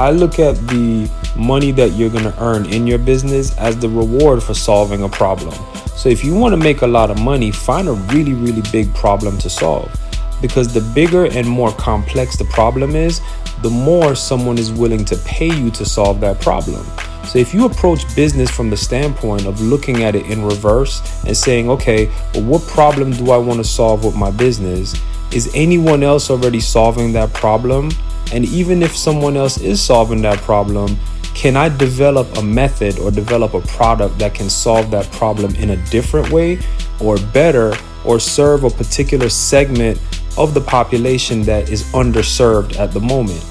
I look at the money that you're going to earn in your business as the reward for solving a problem. So if you want to make a lot of money, find a really, really big problem to solve. Because the bigger and more complex the problem is, the more someone is willing to pay you to solve that problem. So if you approach business from the standpoint of looking at it in reverse and saying, okay, well, what problem do I want to solve with my business? Is anyone else already solving that problem? And even if someone else is solving that problem, can I develop a method or develop a product that can solve that problem in a different way or better or serve a particular segment of the population that is underserved at the moment?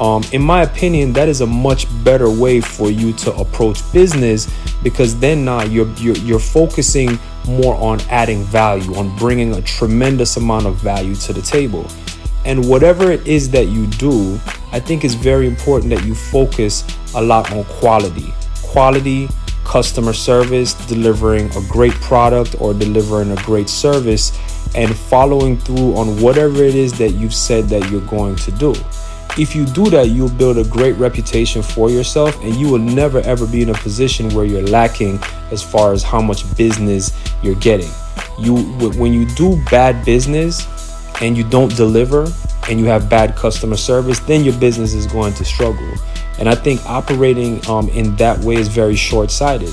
Um, in my opinion, that is a much better way for you to approach business because then now you're, you're you're focusing more on adding value, on bringing a tremendous amount of value to the table. And whatever it is that you do, I think it's very important that you focus a lot on quality. Quality, customer service, delivering a great product or delivering a great service, and following through on whatever it is that you've said that you're going to do. If you do that, you'll build a great reputation for yourself, and you will never ever be in a position where you're lacking as far as how much business you're getting. You when you do bad business, and you don't deliver and you have bad customer service, then your business is going to struggle. And I think operating um, in that way is very short sighted.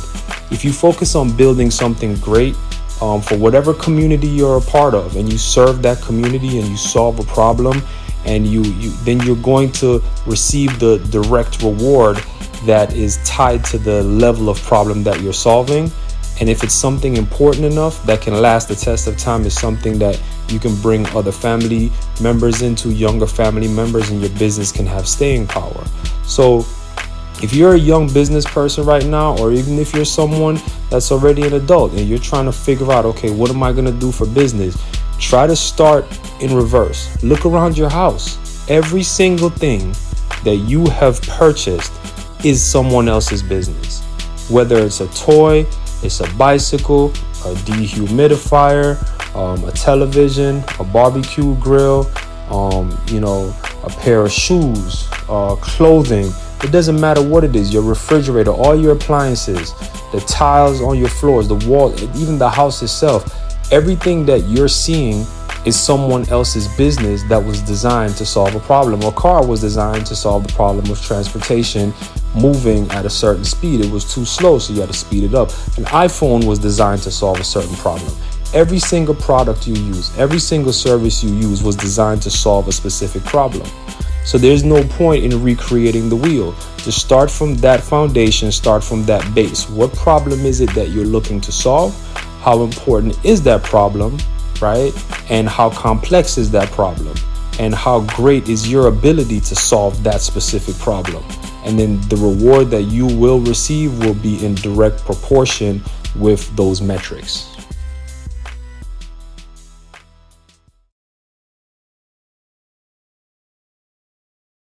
If you focus on building something great um, for whatever community you're a part of and you serve that community and you solve a problem, and you, you then you're going to receive the direct reward that is tied to the level of problem that you're solving and if it's something important enough that can last the test of time, is something that you can bring other family members into, younger family members, and your business can have staying power. So, if you're a young business person right now, or even if you're someone that's already an adult and you're trying to figure out, okay, what am I gonna do for business? Try to start in reverse. Look around your house. Every single thing that you have purchased is someone else's business. Whether it's a toy, it's a bicycle, a dehumidifier, um, a television, a barbecue grill, um, you know, a pair of shoes, uh, clothing. It doesn't matter what it is, your refrigerator, all your appliances, the tiles on your floors, the wall, even the house itself. Everything that you're seeing is someone else's business that was designed to solve a problem. A car was designed to solve the problem of transportation moving at a certain speed. It was too slow, so you had to speed it up. An iPhone was designed to solve a certain problem. Every single product you use, every single service you use was designed to solve a specific problem. So there's no point in recreating the wheel. Just start from that foundation, start from that base. What problem is it that you're looking to solve? How important is that problem, right? And how complex is that problem? And how great is your ability to solve that specific problem? and then the reward that you will receive will be in direct proportion with those metrics.